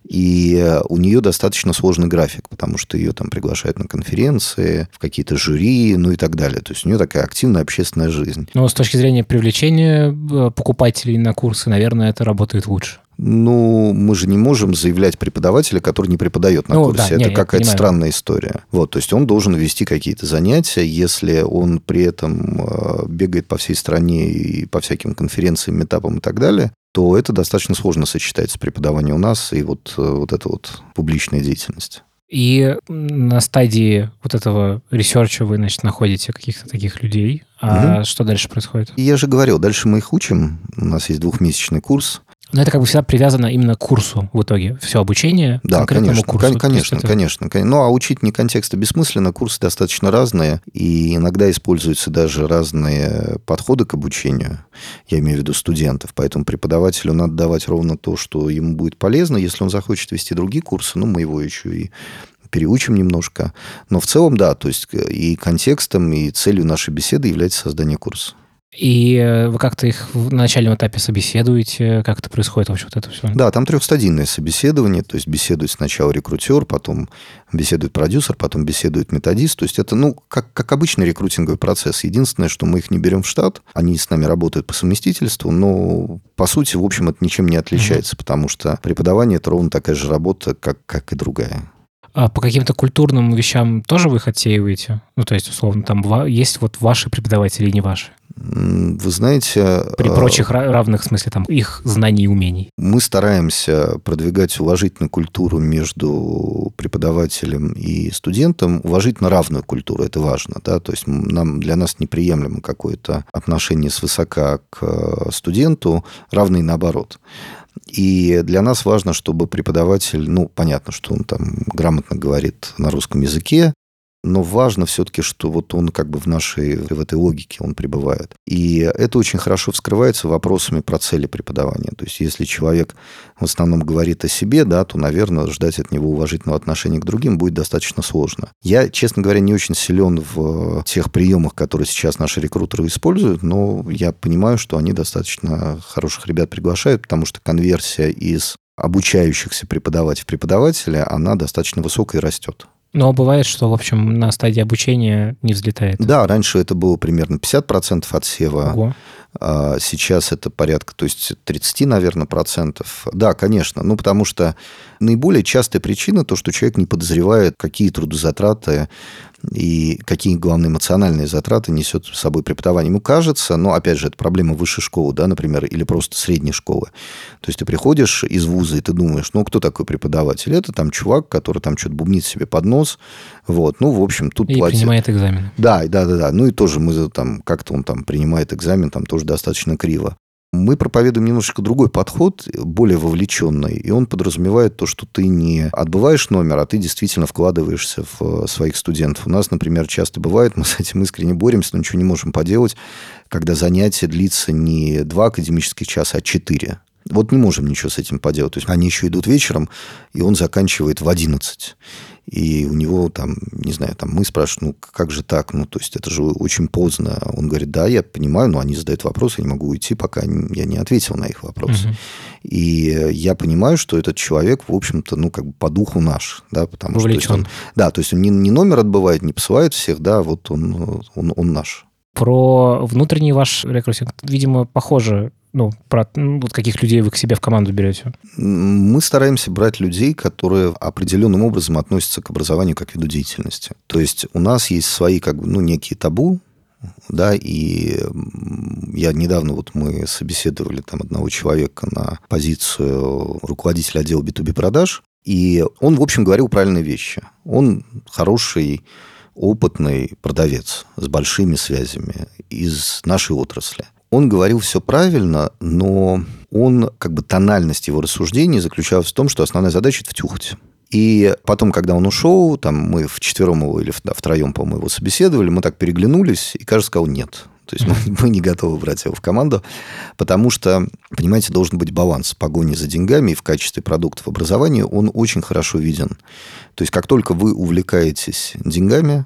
И у нее достаточно сложный график, потому что ее там приглашают на конференции, в какие-то жюри, ну и так далее. То есть у нее такая активная общественная жизнь. Но с точки зрения привлечения э, покупателей на курсы, наверное, это работает лучше. Ну, мы же не можем заявлять преподавателя, который не преподает на ну, курсе. Да, Это не, какая-то странная история. Вот, то есть он должен вести какие-то занятия, если он при этом э, бегает по всей стране и по всяким конференциям, метапам и так далее, то это достаточно сложно сочетать с преподаванием у нас и вот, э, вот эта вот публичная деятельность. И на стадии вот этого ресерча вы, значит, находите каких-то таких людей. А угу. что дальше происходит? Я же говорил, дальше мы их учим. У нас есть двухмесячный курс. Но это как бы всегда привязано именно к курсу в итоге. Все обучение да, конкретному конечно, курсу. Конечно, это... конечно, конечно. Ну, а учить не контекста бессмысленно. Курсы достаточно разные, и иногда используются даже разные подходы к обучению. Я имею в виду студентов. Поэтому преподавателю надо давать ровно то, что ему будет полезно. Если он захочет вести другие курсы, ну, мы его еще и переучим немножко. Но в целом, да, то есть и контекстом, и целью нашей беседы является создание курса. И э, вы как-то их в начальном этапе собеседуете? Как это происходит вообще вот это все? Да, там трехстадийное собеседование. То есть беседует сначала рекрутер, потом беседует продюсер, потом беседует методист. То есть это, ну, как, как обычный рекрутинговый процесс. Единственное, что мы их не берем в штат. Они с нами работают по совместительству, но по сути, в общем, это ничем не отличается, mm-hmm. потому что преподавание это ровно такая же работа, как, как и другая. А по каким-то культурным вещам тоже вы их отсеиваете? Ну, то есть, условно, там есть вот ваши преподаватели и не ваши? Вы знаете... При а, прочих равных, в смысле, там, их знаний и умений. Мы стараемся продвигать уважительную культуру между преподавателем и студентом, уважительно равную культуру, это важно, да, то есть нам, для нас неприемлемо какое-то отношение свысока к э, студенту, равное наоборот. И для нас важно, чтобы преподаватель, ну, понятно, что он там грамотно говорит на русском языке, но важно все-таки, что вот он как бы в нашей, в этой логике он пребывает. И это очень хорошо вскрывается вопросами про цели преподавания. То есть если человек в основном говорит о себе, да, то, наверное, ждать от него уважительного отношения к другим будет достаточно сложно. Я, честно говоря, не очень силен в тех приемах, которые сейчас наши рекрутеры используют, но я понимаю, что они достаточно хороших ребят приглашают, потому что конверсия из обучающихся преподавать в преподавателя, она достаточно высокая и растет. Но бывает, что, в общем, на стадии обучения не взлетает. Да, раньше это было примерно 50% отсева. Ого. А сейчас это порядка, то есть 30, наверное, процентов. Да, конечно. Ну, потому что наиболее частая причина то, что человек не подозревает, какие трудозатраты и какие главные эмоциональные затраты несет с собой преподавание. Ему кажется, но, опять же, это проблема высшей школы, да, например, или просто средней школы. То есть ты приходишь из вуза, и ты думаешь, ну, кто такой преподаватель? Это там чувак, который там что-то бубнит себе под нос. Вот, ну, в общем, тут и платит. принимает экзамен. Да, да, да, да. Ну, и тоже мы там, как-то он там принимает экзамен, там тоже достаточно криво. Мы проповедуем немножечко другой подход, более вовлеченный, и он подразумевает то, что ты не отбываешь номер, а ты действительно вкладываешься в э, своих студентов. У нас, например, часто бывает, мы с этим искренне боремся, но ничего не можем поделать, когда занятие длится не два академических часа, а четыре. Вот не можем ничего с этим поделать. То есть они еще идут вечером, и он заканчивает в 11 и у него там, не знаю, там мы спрашиваем, ну, как же так? Ну, то есть это же очень поздно. Он говорит, да, я понимаю, но они задают вопросы, я не могу уйти, пока я не ответил на их вопросы. Угу. И я понимаю, что этот человек, в общем-то, ну, как бы по духу наш, да, потому Вовлечен. что... Он, да, то есть он не, не номер отбывает, не посылает всех, да, вот он, он, он наш. Про внутренний ваш рекрутинг, видимо, похоже ну, про ну, вот каких людей вы к себе в команду берете? Мы стараемся брать людей, которые определенным образом относятся к образованию как виду деятельности. То есть у нас есть свои как бы, ну, некие табу, да, и я недавно, вот мы собеседовали там одного человека на позицию руководителя отдела B2B продаж, и он, в общем, говорил правильные вещи. Он хороший опытный продавец с большими связями из нашей отрасли. Он говорил все правильно, но он, как бы тональность его рассуждений заключалась в том, что основная задача – это втюхать. И потом, когда он ушел, там мы вчетвером его или втроем, по-моему, его собеседовали, мы так переглянулись, и, кажется, сказал «нет». То есть мы, мы не готовы брать его в команду, потому что, понимаете, должен быть баланс погони за деньгами и в качестве продуктов образования он очень хорошо виден. То есть как только вы увлекаетесь деньгами,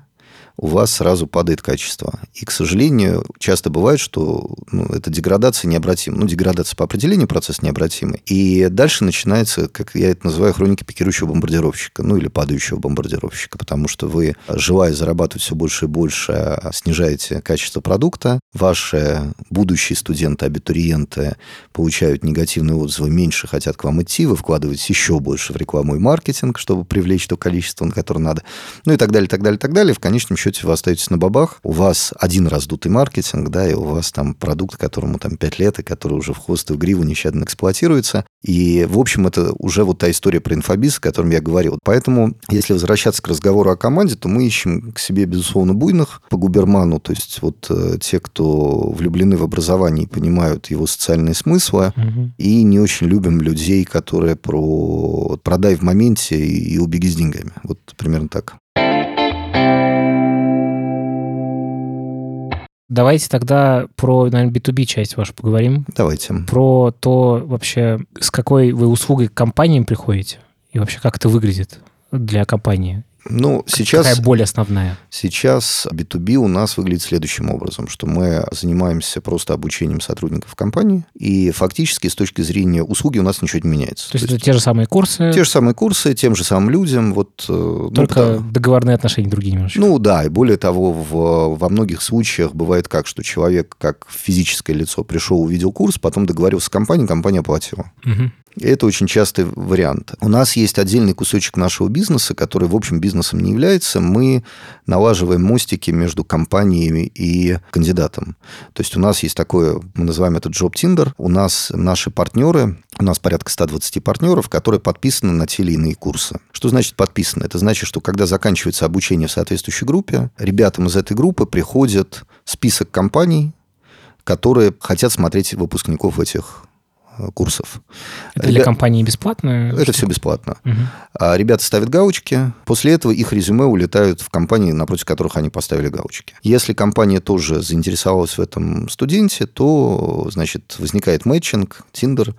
у вас сразу падает качество. И, к сожалению, часто бывает, что ну, эта деградация необратима. Ну, деградация по определению процесс необратимый. И дальше начинается, как я это называю, хроники пикирующего бомбардировщика, ну, или падающего бомбардировщика, потому что вы, желая зарабатывать все больше и больше, снижаете качество продукта, ваши будущие студенты, абитуриенты получают негативные отзывы, меньше хотят к вам идти, вы вкладываете еще больше в рекламу и маркетинг, чтобы привлечь то количество, которое надо, ну и так далее, так далее, так далее. В конечном счете вы остаетесь на бабах, у вас один раздутый маркетинг, да, и у вас там продукт, которому там 5 лет, и который уже в хвост и в гриву нещадно эксплуатируется. И, в общем, это уже вот та история про инфобиз, о котором я говорил. Поэтому, если возвращаться к разговору о команде, то мы ищем к себе, безусловно, буйных по губерману, то есть вот э, те, кто влюблены в образование и понимают его социальные смыслы, угу. и не очень любим людей, которые про продай в моменте и убеги с деньгами. Вот примерно так. Давайте тогда про, наверное, B2B часть вашу поговорим. Давайте. Про то вообще, с какой вы услугой к компаниям приходите и вообще как это выглядит для компании. Ну, сейчас... Какая боль основная? Сейчас B2B у нас выглядит следующим образом, что мы занимаемся просто обучением сотрудников компании, и фактически с точки зрения услуги у нас ничего не меняется. То, То есть, есть это те же самые курсы? Те же самые курсы, тем же самым людям. Вот, э, Только ну, потому... договорные отношения другие немножко. Ну да, и более того, в, во многих случаях бывает как, что человек как физическое лицо пришел, увидел курс, потом договорился с компанией, компания оплатила. Угу. Это очень частый вариант. У нас есть отдельный кусочек нашего бизнеса, который, в общем, бизнесом не является. Мы налаживаем мостики между компаниями и кандидатом. То есть у нас есть такое, мы называем это Job Tinder. У нас наши партнеры, у нас порядка 120 партнеров, которые подписаны на те или иные курсы. Что значит подписаны? Это значит, что когда заканчивается обучение в соответствующей группе, ребятам из этой группы приходит список компаний, которые хотят смотреть выпускников этих курсов. Это для компании бесплатно? Это все бесплатно. Угу. А ребята ставят галочки, после этого их резюме улетают в компании, напротив которых они поставили галочки. Если компания тоже заинтересовалась в этом студенте, то, значит, возникает мэтчинг, Тиндер.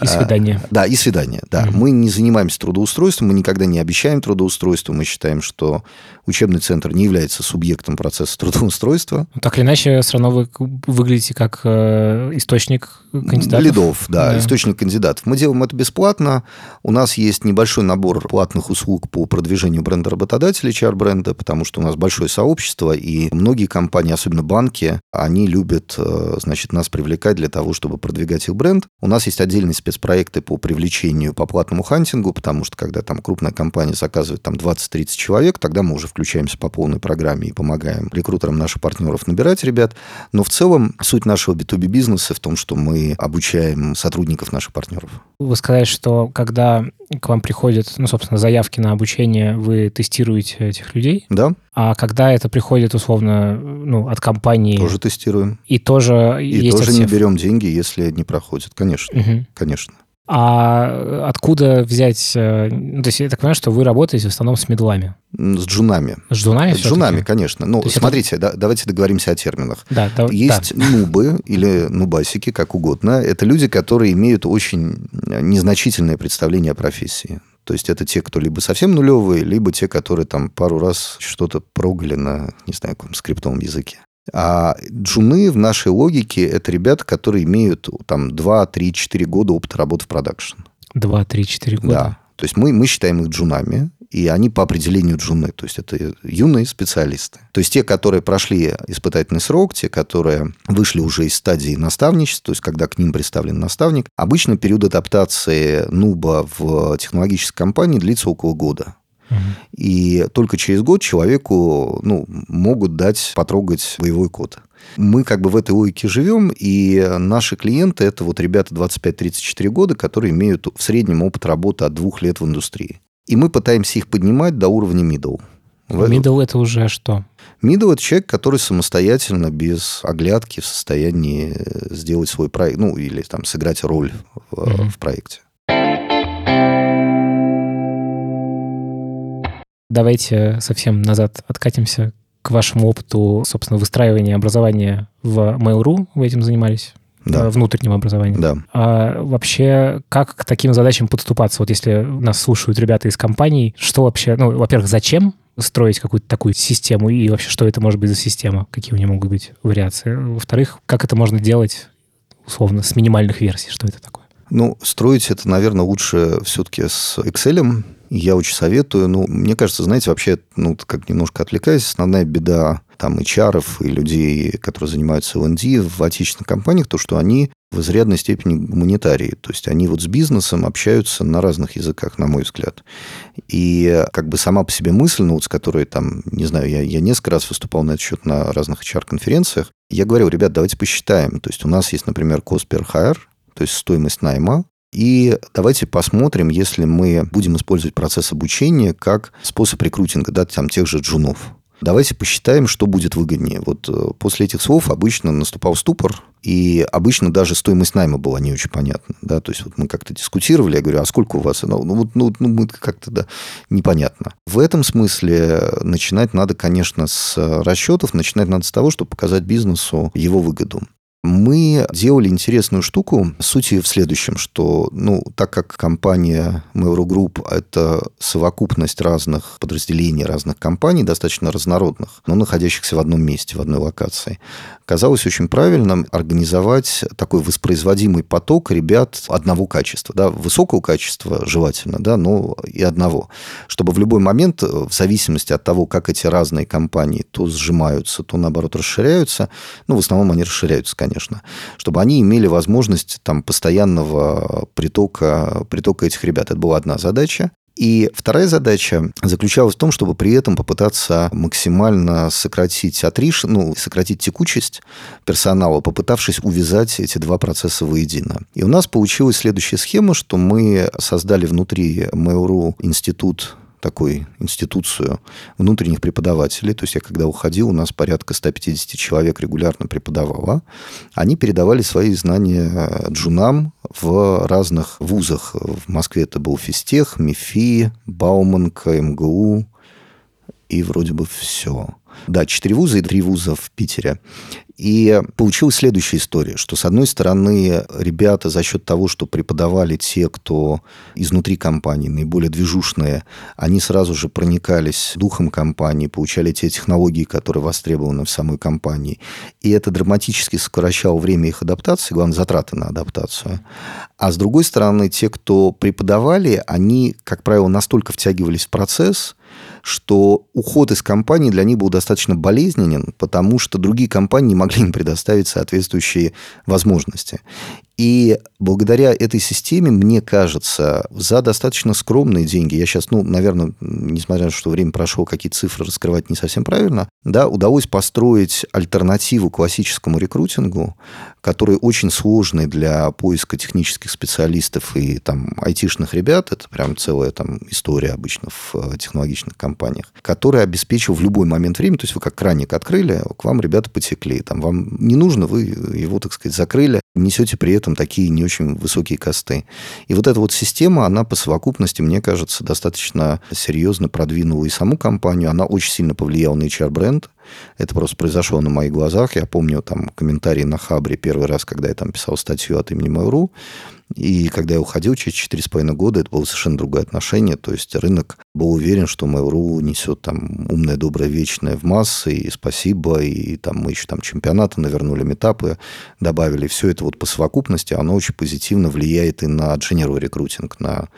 И свидание. А, да, и свидание, да. Угу. Мы не занимаемся трудоустройством, мы никогда не обещаем трудоустройство, мы считаем, что учебный центр не является субъектом процесса трудоустройства. Так или иначе, все равно вы выглядите как э, источник кандидатов. Лидов, да, да, источник кандидатов. Мы делаем это бесплатно. У нас есть небольшой набор платных услуг по продвижению бренда работодателя, HR-бренда, потому что у нас большое сообщество, и многие компании, особенно банки, они любят, э, значит, нас привлекать для того, чтобы продвигать их бренд. У нас есть отдельные спецпроекты по привлечению по платному хантингу, потому что когда там крупная компания заказывает там 20-30 человек, тогда мы уже включаемся по полной программе и помогаем рекрутерам наших партнеров набирать ребят. Но в целом суть нашего B2B бизнеса в том, что мы обучаем сотрудников наших партнеров. Вы сказали, что когда к вам приходят, ну, собственно, заявки на обучение, вы тестируете этих людей? Да. А когда это приходит, условно, ну, от компании... Тоже тестируем. И тоже И есть тоже отсев. не берем деньги, если не проходит. Конечно, угу. конечно. А откуда взять... Э, ну, то есть я так понимаю, что вы работаете в основном с медлами. С джунами. С джунами? С джунами, конечно. Ну, смотрите, это... да, давайте договоримся о терминах. Да, да, Есть да. нубы или нубасики, как угодно. Это люди, которые имеют очень незначительное представление о профессии. То есть это те, кто либо совсем нулевые, либо те, которые там пару раз что-то прогали на, не знаю, каком скриптовом языке. А джуны в нашей логике – это ребята, которые имеют там 2, 3, 4 года опыта работы в продакшн. 2, 3, 4 года? Да. То есть мы, мы считаем их джунами, и они по определению джуны, то есть это юные специалисты. То есть те, которые прошли испытательный срок, те, которые вышли уже из стадии наставничества, то есть когда к ним представлен наставник, обычно период адаптации нуба в технологической компании длится около года. И только через год человеку ну, могут дать потрогать боевой код. Мы как бы в этой логике живем, и наши клиенты – это вот ребята 25-34 года, которые имеют в среднем опыт работы от двух лет в индустрии. И мы пытаемся их поднимать до уровня middle. Middle – это уже что? Middle – это человек, который самостоятельно, без оглядки, в состоянии сделать свой проект, ну, или там сыграть роль в, mm-hmm. в проекте. Давайте совсем назад откатимся к вашему опыту, собственно, выстраивания образования в Mail.ru. Вы этим занимались? да. Э, внутренним образованием. Да. А вообще, как к таким задачам подступаться? Вот если нас слушают ребята из компаний, что вообще, ну, во-первых, зачем строить какую-то такую систему, и вообще, что это может быть за система, какие у нее могут быть вариации? Во-вторых, как это можно делать, условно, с минимальных версий, что это такое? Ну, строить это, наверное, лучше все-таки с Excel, я очень советую. Ну, мне кажется, знаете, вообще, ну, как немножко отвлекаясь, основная беда там HR и людей, которые занимаются L&D в отечественных компаниях, то, что они в изрядной степени гуманитарии. То есть они вот с бизнесом общаются на разных языках, на мой взгляд. И как бы сама по себе мысль, ну вот с которой там, не знаю, я, я несколько раз выступал на этот счет на разных HR-конференциях, я говорил, ребят, давайте посчитаем. То есть у нас есть, например, cost per hire, то есть стоимость найма, и давайте посмотрим, если мы будем использовать процесс обучения как способ рекрутинга да, там, тех же джунов. Давайте посчитаем, что будет выгоднее. Вот э, после этих слов обычно наступал ступор, и обычно даже стоимость найма была не очень понятна. Да? То есть вот мы как-то дискутировали, я говорю, а сколько у вас? Ну, вот, ну, ну как-то, да, непонятно. В этом смысле начинать надо, конечно, с расчетов, начинать надо с того, чтобы показать бизнесу его выгоду мы делали интересную штуку. Суть ее в следующем, что, ну, так как компания Mail.ru Group – это совокупность разных подразделений, разных компаний, достаточно разнородных, но находящихся в одном месте, в одной локации, казалось очень правильным организовать такой воспроизводимый поток ребят одного качества, да, высокого качества желательно, да, но и одного, чтобы в любой момент, в зависимости от того, как эти разные компании то сжимаются, то, наоборот, расширяются, ну, в основном они расширяются, конечно, чтобы они имели возможность там постоянного притока, притока этих ребят. Это была одна задача. И вторая задача заключалась в том, чтобы при этом попытаться максимально сократить отриш, ну, сократить текучесть персонала, попытавшись увязать эти два процесса воедино. И у нас получилась следующая схема, что мы создали внутри Mail.ru институт такой институцию внутренних преподавателей. То есть я когда уходил, у нас порядка 150 человек регулярно преподавало. Они передавали свои знания джунам в разных вузах. В Москве это был Физтех, МИФИ, Бауманка, МГУ и вроде бы все. Да, четыре вуза и три вуза в Питере. И получилась следующая история, что, с одной стороны, ребята за счет того, что преподавали те, кто изнутри компании, наиболее движушные, они сразу же проникались духом компании, получали те технологии, которые востребованы в самой компании. И это драматически сокращало время их адаптации, главное, затраты на адаптацию. А с другой стороны, те, кто преподавали, они, как правило, настолько втягивались в процесс, что уход из компании для них был достаточно болезненен, потому что другие компании не могли им предоставить соответствующие возможности. И благодаря этой системе, мне кажется, за достаточно скромные деньги, я сейчас, ну, наверное, несмотря на то, что время прошло, какие цифры раскрывать не совсем правильно, да, удалось построить альтернативу классическому рекрутингу, который очень сложный для поиска технических специалистов и там айтишных ребят, это прям целая там история обычно в э, технологичных компаниях, который обеспечил в любой момент времени, то есть вы как краник открыли, к вам ребята потекли, там вам не нужно, вы его, так сказать, закрыли, несете при этом такие не очень высокие косты. И вот эта вот система, она по совокупности, мне кажется, достаточно серьезно продвинула и саму компанию, она очень сильно повлияла на HR-бренд, это просто произошло на моих глазах. Я помню там комментарии на Хабре первый раз, когда я там писал статью от имени Mail.ru. И когда я уходил через четыре с половиной года, это было совершенно другое отношение. То есть рынок был уверен, что Mail.ru несет там умное, доброе, вечное в массы, и спасибо, и там мы еще там чемпионаты навернули, метапы добавили. Все это вот по совокупности, оно очень позитивно влияет и на general рекрутинг, на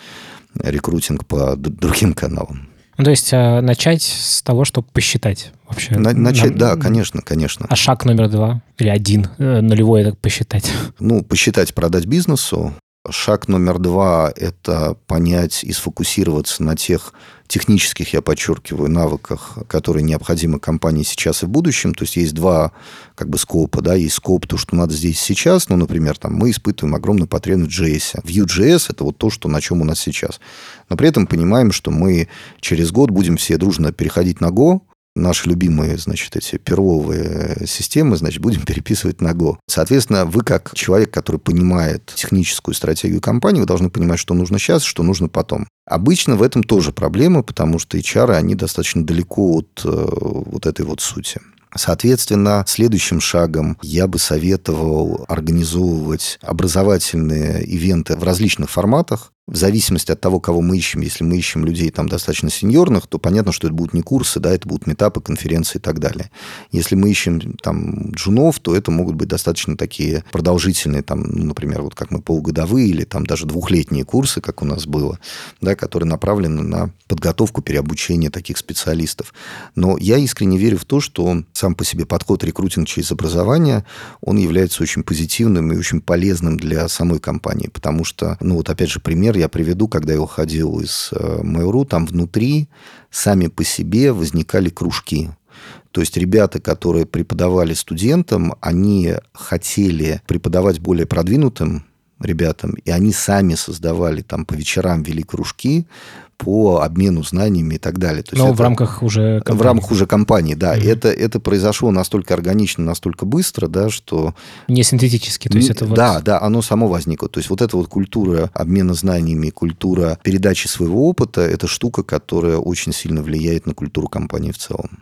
рекрутинг по другим каналам. Ну, то есть а, начать с того, чтобы посчитать вообще. На, начать, на, да, конечно, конечно. А шаг номер два или один, э, нулевой, так посчитать? Ну, посчитать, продать бизнесу. Шаг номер два – это понять и сфокусироваться на тех технических, я подчеркиваю, навыках, которые необходимы компании сейчас и в будущем. То есть есть два как бы скопа, да, есть скоп, то, что надо здесь сейчас, ну, например, там мы испытываем огромную потребность в JS. Vue.js – это вот то, что, на чем у нас сейчас. Но при этом понимаем, что мы через год будем все дружно переходить на Go, наши любимые, значит, эти перловые системы, значит, будем переписывать на Go. Соответственно, вы как человек, который понимает техническую стратегию компании, вы должны понимать, что нужно сейчас, что нужно потом. Обычно в этом тоже проблема, потому что HR, они достаточно далеко от э, вот этой вот сути. Соответственно, следующим шагом я бы советовал организовывать образовательные ивенты в различных форматах в зависимости от того, кого мы ищем, если мы ищем людей там достаточно сеньорных, то понятно, что это будут не курсы, да, это будут метапы, конференции и так далее. Если мы ищем там джунов, то это могут быть достаточно такие продолжительные, там, ну, например, вот как мы полугодовые или там даже двухлетние курсы, как у нас было, да, которые направлены на подготовку, переобучение таких специалистов. Но я искренне верю в то, что сам по себе подход рекрутинг через образование, он является очень позитивным и очень полезным для самой компании, потому что, ну вот опять же пример, я приведу, когда я уходил из э, Mail.ru, там внутри сами по себе возникали кружки. То есть ребята, которые преподавали студентам, они хотели преподавать более продвинутым ребятам, и они сами создавали там по вечерам вели кружки по обмену знаниями и так далее. То Но это, в рамках уже компании. В рамках уже компании, да. Mm-hmm. Это, это произошло настолько органично, настолько быстро, да, что... Не синтетически, то есть это вот... Да, да, оно само возникло. То есть вот эта вот культура обмена знаниями, культура передачи своего опыта, это штука, которая очень сильно влияет на культуру компании в целом.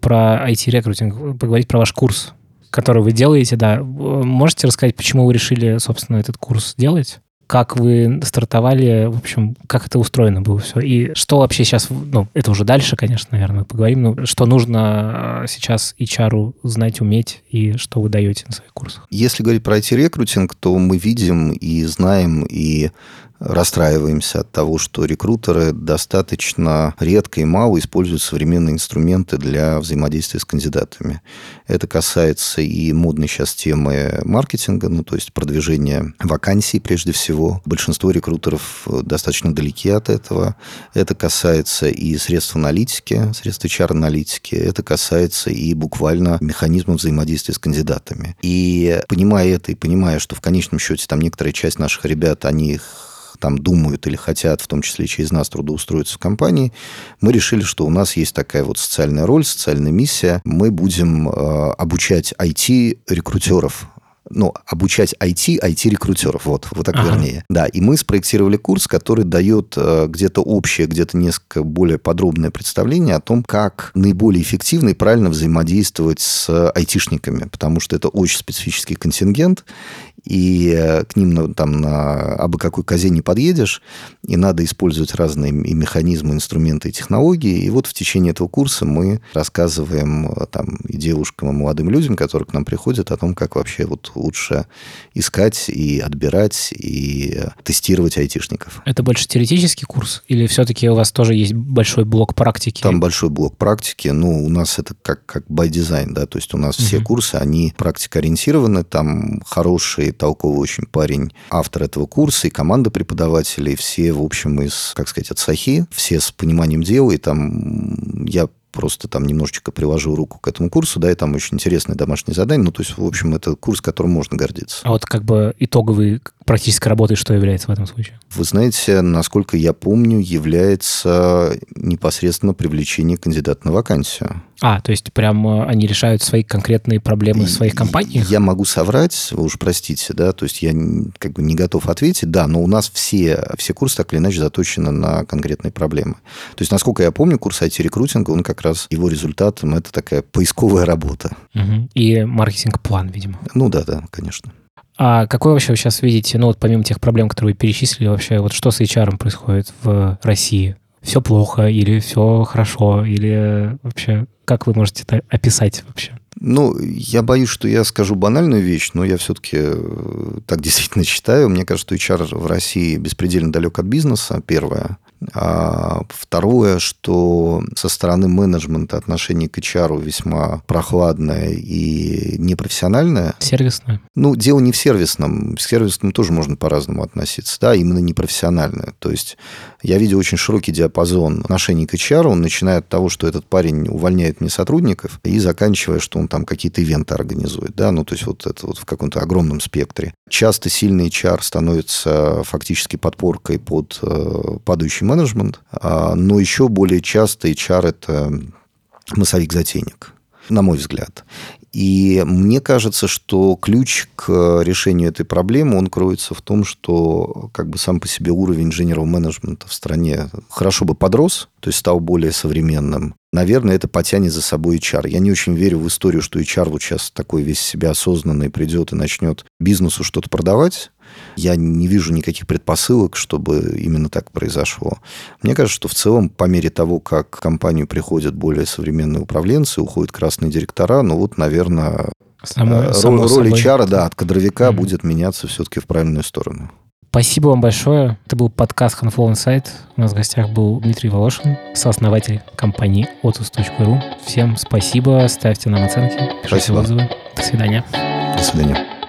Про IT-рекрутинг, поговорить про ваш курс который вы делаете, да. Можете рассказать, почему вы решили, собственно, этот курс делать? Как вы стартовали, в общем, как это устроено было все? И что вообще сейчас, ну, это уже дальше, конечно, наверное, поговорим, но что нужно а, сейчас HR знать, уметь, и что вы даете на своих курсах? Если говорить про IT-рекрутинг, то мы видим и знаем, и расстраиваемся от того, что рекрутеры достаточно редко и мало используют современные инструменты для взаимодействия с кандидатами. Это касается и модной сейчас темы маркетинга, ну, то есть продвижения вакансий прежде всего. Большинство рекрутеров достаточно далеки от этого. Это касается и средств аналитики, средств HR-аналитики. Это касается и буквально механизмов взаимодействия с кандидатами. И понимая это, и понимая, что в конечном счете там некоторая часть наших ребят, они их там думают или хотят, в том числе через нас, трудоустроиться в компании, мы решили, что у нас есть такая вот социальная роль, социальная миссия. Мы будем э, обучать IT-рекрутеров ну, обучать IT, IT-рекрутеров, вот, вот так ага. вернее. Да, и мы спроектировали курс, который дает э, где-то общее, где-то несколько более подробное представление о том, как наиболее эффективно и правильно взаимодействовать с айтишниками, потому что это очень специфический контингент, и э, к ним там на абы какой козе не подъедешь, и надо использовать разные и механизмы, инструменты и технологии. И вот в течение этого курса мы рассказываем э, там и девушкам, и молодым людям, которые к нам приходят, о том, как вообще вот лучше искать и отбирать, и э, тестировать айтишников. Это больше теоретический курс? Или все-таки у вас тоже есть большой блок практики? Там большой блок практики. Ну, у нас это как, как by design, да, то есть у нас угу. все курсы, они практикоориентированы, там хорошие толковый очень парень, автор этого курса, и команда преподавателей, все, в общем, из, как сказать, от Сахи, все с пониманием дела, и там я просто там немножечко приложу руку к этому курсу, да, и там очень интересное домашнее задание. Ну, то есть, в общем, это курс, которым можно гордиться. А вот как бы итоговый практической работой что является в этом случае? Вы знаете, насколько я помню, является непосредственно привлечение кандидата на вакансию. А, то есть прям э, они решают свои конкретные проблемы в своих компаниях? Я могу соврать, вы уж простите, да, то есть я как бы не готов ответить, да, но у нас все, все курсы так или иначе заточены на конкретные проблемы. То есть, насколько я помню, курс IT-рекрутинга, он как раз, его результатом это такая поисковая работа. Угу. И маркетинг-план, видимо. Ну да, да, конечно. А какой вообще сейчас видите, ну вот помимо тех проблем, которые вы перечислили, вообще вот что с HR происходит в России? Все плохо или все хорошо, или вообще как вы можете это описать вообще? Ну, я боюсь, что я скажу банальную вещь, но я все-таки э, так действительно считаю. Мне кажется, что HR в России беспредельно далек от бизнеса, первое. А второе, что со стороны менеджмента отношение к HR весьма прохладное и непрофессиональное. Сервисное? Ну, дело не в сервисном. К сервисному тоже можно по-разному относиться, да, именно непрофессиональное. То есть я видел очень широкий диапазон отношений к HR. Он начиная от того, что этот парень увольняет мне сотрудников, и заканчивая, что он там какие-то ивенты организует, да, ну, то есть вот это вот в каком-то огромном спектре. Часто сильный HR становится фактически подпоркой под э, падающий менеджмент, а, но еще более часто HR – это массовик-затейник на мой взгляд. И мне кажется, что ключ к решению этой проблемы, он кроется в том, что как бы сам по себе уровень инженерного менеджмента в стране хорошо бы подрос, то есть стал более современным. Наверное, это потянет за собой HR. Я не очень верю в историю, что HR вот сейчас такой весь себя осознанный придет и начнет бизнесу что-то продавать. Я не вижу никаких предпосылок, чтобы именно так произошло. Мне кажется, что в целом, по мере того, как в компанию приходят более современные управленцы, уходят красные директора, ну вот, наверное, само, роль, само роль HR, да, от кадровика mm-hmm. будет меняться все-таки в правильную сторону. Спасибо вам большое. Это был подкаст Handflow Insight. У нас в гостях был Дмитрий Волошин, сооснователь компании otus.ru. Всем спасибо, ставьте нам оценки, пишите спасибо. отзывы. До свидания. До свидания.